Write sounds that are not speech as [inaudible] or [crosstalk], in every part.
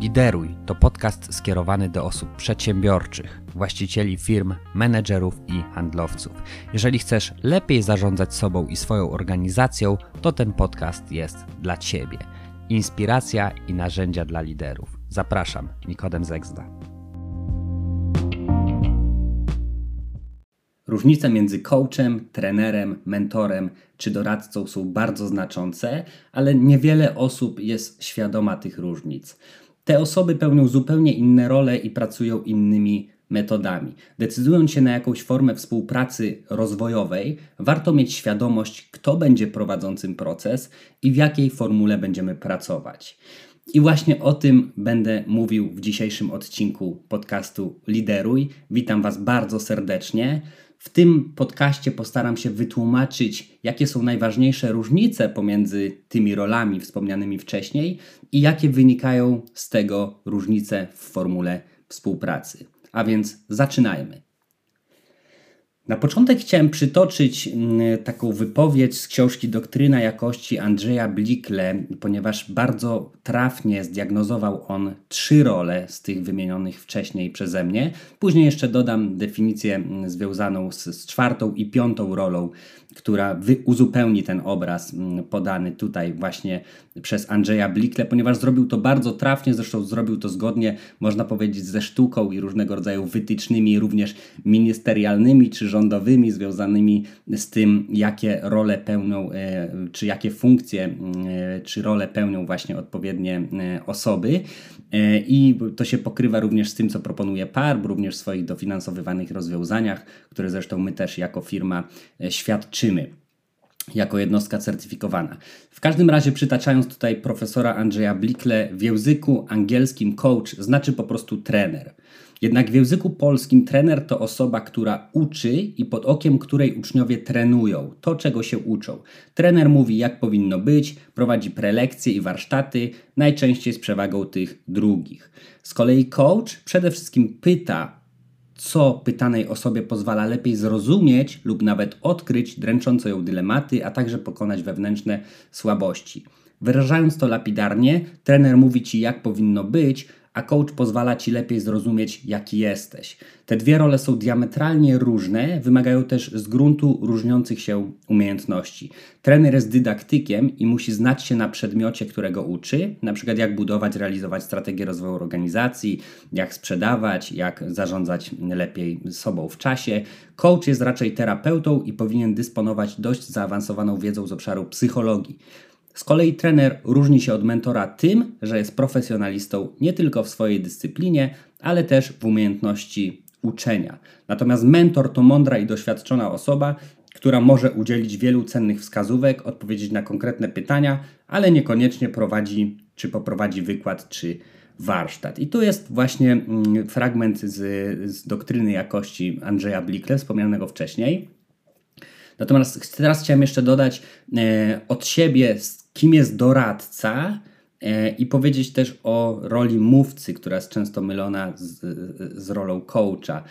Lideruj to podcast skierowany do osób przedsiębiorczych, właścicieli firm, menedżerów i handlowców. Jeżeli chcesz lepiej zarządzać sobą i swoją organizacją, to ten podcast jest dla Ciebie. Inspiracja i narzędzia dla liderów. Zapraszam, Nikodem Zegzda. Różnice między coachem, trenerem, mentorem czy doradcą są bardzo znaczące, ale niewiele osób jest świadoma tych różnic. Te osoby pełnią zupełnie inne role i pracują innymi metodami. Decydując się na jakąś formę współpracy rozwojowej, warto mieć świadomość, kto będzie prowadzącym proces i w jakiej formule będziemy pracować. I właśnie o tym będę mówił w dzisiejszym odcinku podcastu Lideruj. Witam Was bardzo serdecznie. W tym podcaście postaram się wytłumaczyć, jakie są najważniejsze różnice pomiędzy tymi rolami wspomnianymi wcześniej i jakie wynikają z tego różnice w formule współpracy. A więc zaczynajmy. Na początek chciałem przytoczyć mm, taką wypowiedź z książki Doktryna Jakości Andrzeja Blikle, ponieważ bardzo trafnie zdiagnozował on trzy role z tych wymienionych wcześniej przeze mnie. Później jeszcze dodam definicję mm, związaną z, z czwartą i piątą rolą, która uzupełni ten obraz mm, podany tutaj właśnie przez Andrzeja Blikle, ponieważ zrobił to bardzo trafnie, zresztą zrobił to zgodnie, można powiedzieć, ze sztuką i różnego rodzaju wytycznymi, również ministerialnymi czy rządowymi, związanymi z tym, jakie role pełnią, e, czy jakie funkcje, e, czy role pełnią właśnie odpowiednie e, osoby. I to się pokrywa również z tym, co proponuje PARB, również w swoich dofinansowywanych rozwiązaniach, które zresztą my też jako firma świadczymy jako jednostka certyfikowana. W każdym razie, przytaczając tutaj profesora Andrzeja Blikle, w języku angielskim coach znaczy po prostu trener. Jednak w języku polskim trener to osoba, która uczy i pod okiem której uczniowie trenują to, czego się uczą. Trener mówi, jak powinno być, prowadzi prelekcje i warsztaty, najczęściej z przewagą tych drugich. Z kolei coach przede wszystkim pyta co pytanej osobie pozwala lepiej zrozumieć lub nawet odkryć dręczące ją dylematy, a także pokonać wewnętrzne słabości. Wyrażając to lapidarnie, trener mówi ci, jak powinno być, a coach pozwala ci lepiej zrozumieć, jaki jesteś. Te dwie role są diametralnie różne, wymagają też z gruntu różniących się umiejętności. Trener jest dydaktykiem i musi znać się na przedmiocie, którego uczy, na przykład jak budować, realizować strategię rozwoju organizacji, jak sprzedawać, jak zarządzać lepiej sobą w czasie. Coach jest raczej terapeutą i powinien dysponować dość zaawansowaną wiedzą z obszaru psychologii. Z kolei trener różni się od mentora tym, że jest profesjonalistą nie tylko w swojej dyscyplinie, ale też w umiejętności uczenia. Natomiast mentor to mądra i doświadczona osoba, która może udzielić wielu cennych wskazówek, odpowiedzieć na konkretne pytania, ale niekoniecznie prowadzi czy poprowadzi wykład czy warsztat. I tu jest właśnie mm, fragment z, z doktryny jakości Andrzeja Blikle, wspomnianego wcześniej. Natomiast teraz chciałem jeszcze dodać e, od siebie, kim jest doradca e, i powiedzieć też o roli mówcy, która jest często mylona z, z rolą coacha.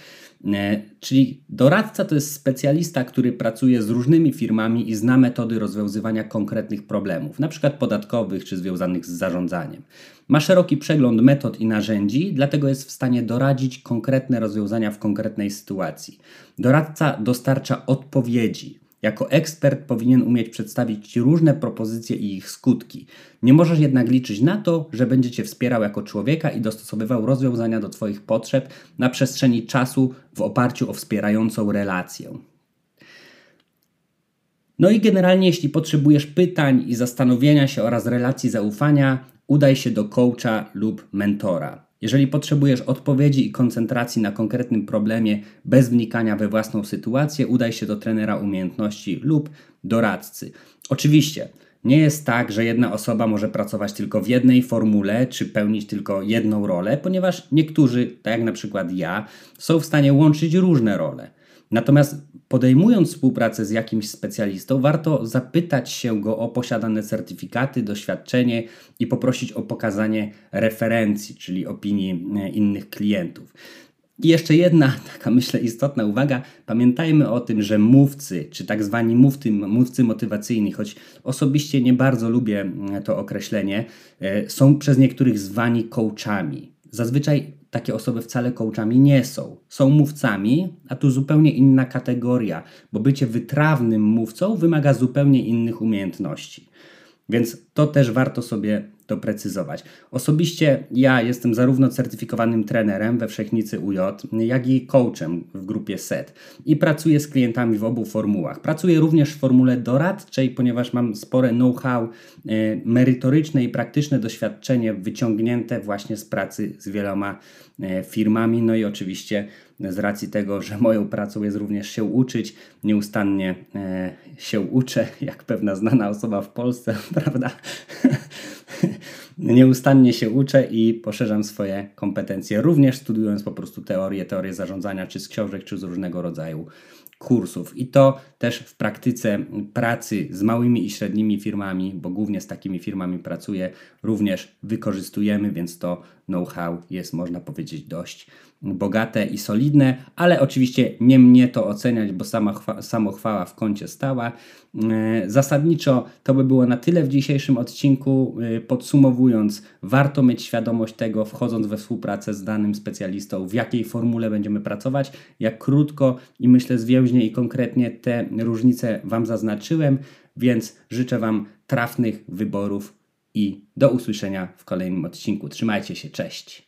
E, czyli doradca to jest specjalista, który pracuje z różnymi firmami i zna metody rozwiązywania konkretnych problemów, na przykład podatkowych czy związanych z zarządzaniem. Ma szeroki przegląd metod i narzędzi, dlatego jest w stanie doradzić konkretne rozwiązania w konkretnej sytuacji. Doradca dostarcza odpowiedzi jako ekspert powinien umieć przedstawić Ci różne propozycje i ich skutki. Nie możesz jednak liczyć na to, że będzie Cię wspierał jako człowieka i dostosowywał rozwiązania do Twoich potrzeb na przestrzeni czasu w oparciu o wspierającą relację. No i generalnie, jeśli potrzebujesz pytań i zastanowienia się oraz relacji zaufania, udaj się do coacha lub mentora. Jeżeli potrzebujesz odpowiedzi i koncentracji na konkretnym problemie bez wnikania we własną sytuację, udaj się do trenera umiejętności lub doradcy. Oczywiście, nie jest tak, że jedna osoba może pracować tylko w jednej formule, czy pełnić tylko jedną rolę, ponieważ niektórzy, tak jak na przykład ja, są w stanie łączyć różne role. Natomiast podejmując współpracę z jakimś specjalistą, warto zapytać się go o posiadane certyfikaty, doświadczenie i poprosić o pokazanie referencji, czyli opinii e, innych klientów. I jeszcze jedna [laughs] taka, myślę, istotna uwaga. Pamiętajmy o tym, że mówcy, czy tak zwani mówcy, mówcy motywacyjni, choć osobiście nie bardzo lubię mm, to określenie, e, są przez niektórych zwani coachami. Zazwyczaj takie osoby wcale coachami nie są. Są mówcami, a tu zupełnie inna kategoria, bo bycie wytrawnym mówcą wymaga zupełnie innych umiejętności. Więc to też warto sobie doprecyzować. Osobiście ja jestem zarówno certyfikowanym trenerem we Wszechnicy UJ, jak i coachem w grupie SET i pracuję z klientami w obu formułach. Pracuję również w formule doradczej, ponieważ mam spore know-how e, merytoryczne i praktyczne doświadczenie wyciągnięte właśnie z pracy z wieloma e, firmami, no i oczywiście z racji tego, że moją pracą jest również się uczyć, nieustannie e, się uczę, jak pewna znana osoba w Polsce, [laughs] prawda? Nieustannie się uczę i poszerzam swoje kompetencje, również studiując po prostu teorię, teorię zarządzania, czy z książek, czy z różnego rodzaju kursów. I to też w praktyce pracy z małymi i średnimi firmami, bo głównie z takimi firmami pracuję, również wykorzystujemy, więc to know-how jest, można powiedzieć, dość bogate i solidne, ale oczywiście nie mnie to oceniać, bo sama chwa, samochwała w kącie stała. E, zasadniczo to by było na tyle w dzisiejszym odcinku. E, podsumowując, warto mieć świadomość tego, wchodząc we współpracę z danym specjalistą, w jakiej formule będziemy pracować, jak krótko i myślę zwięźnie i konkretnie te różnice Wam zaznaczyłem, więc życzę Wam trafnych wyborów i do usłyszenia w kolejnym odcinku. Trzymajcie się, cześć.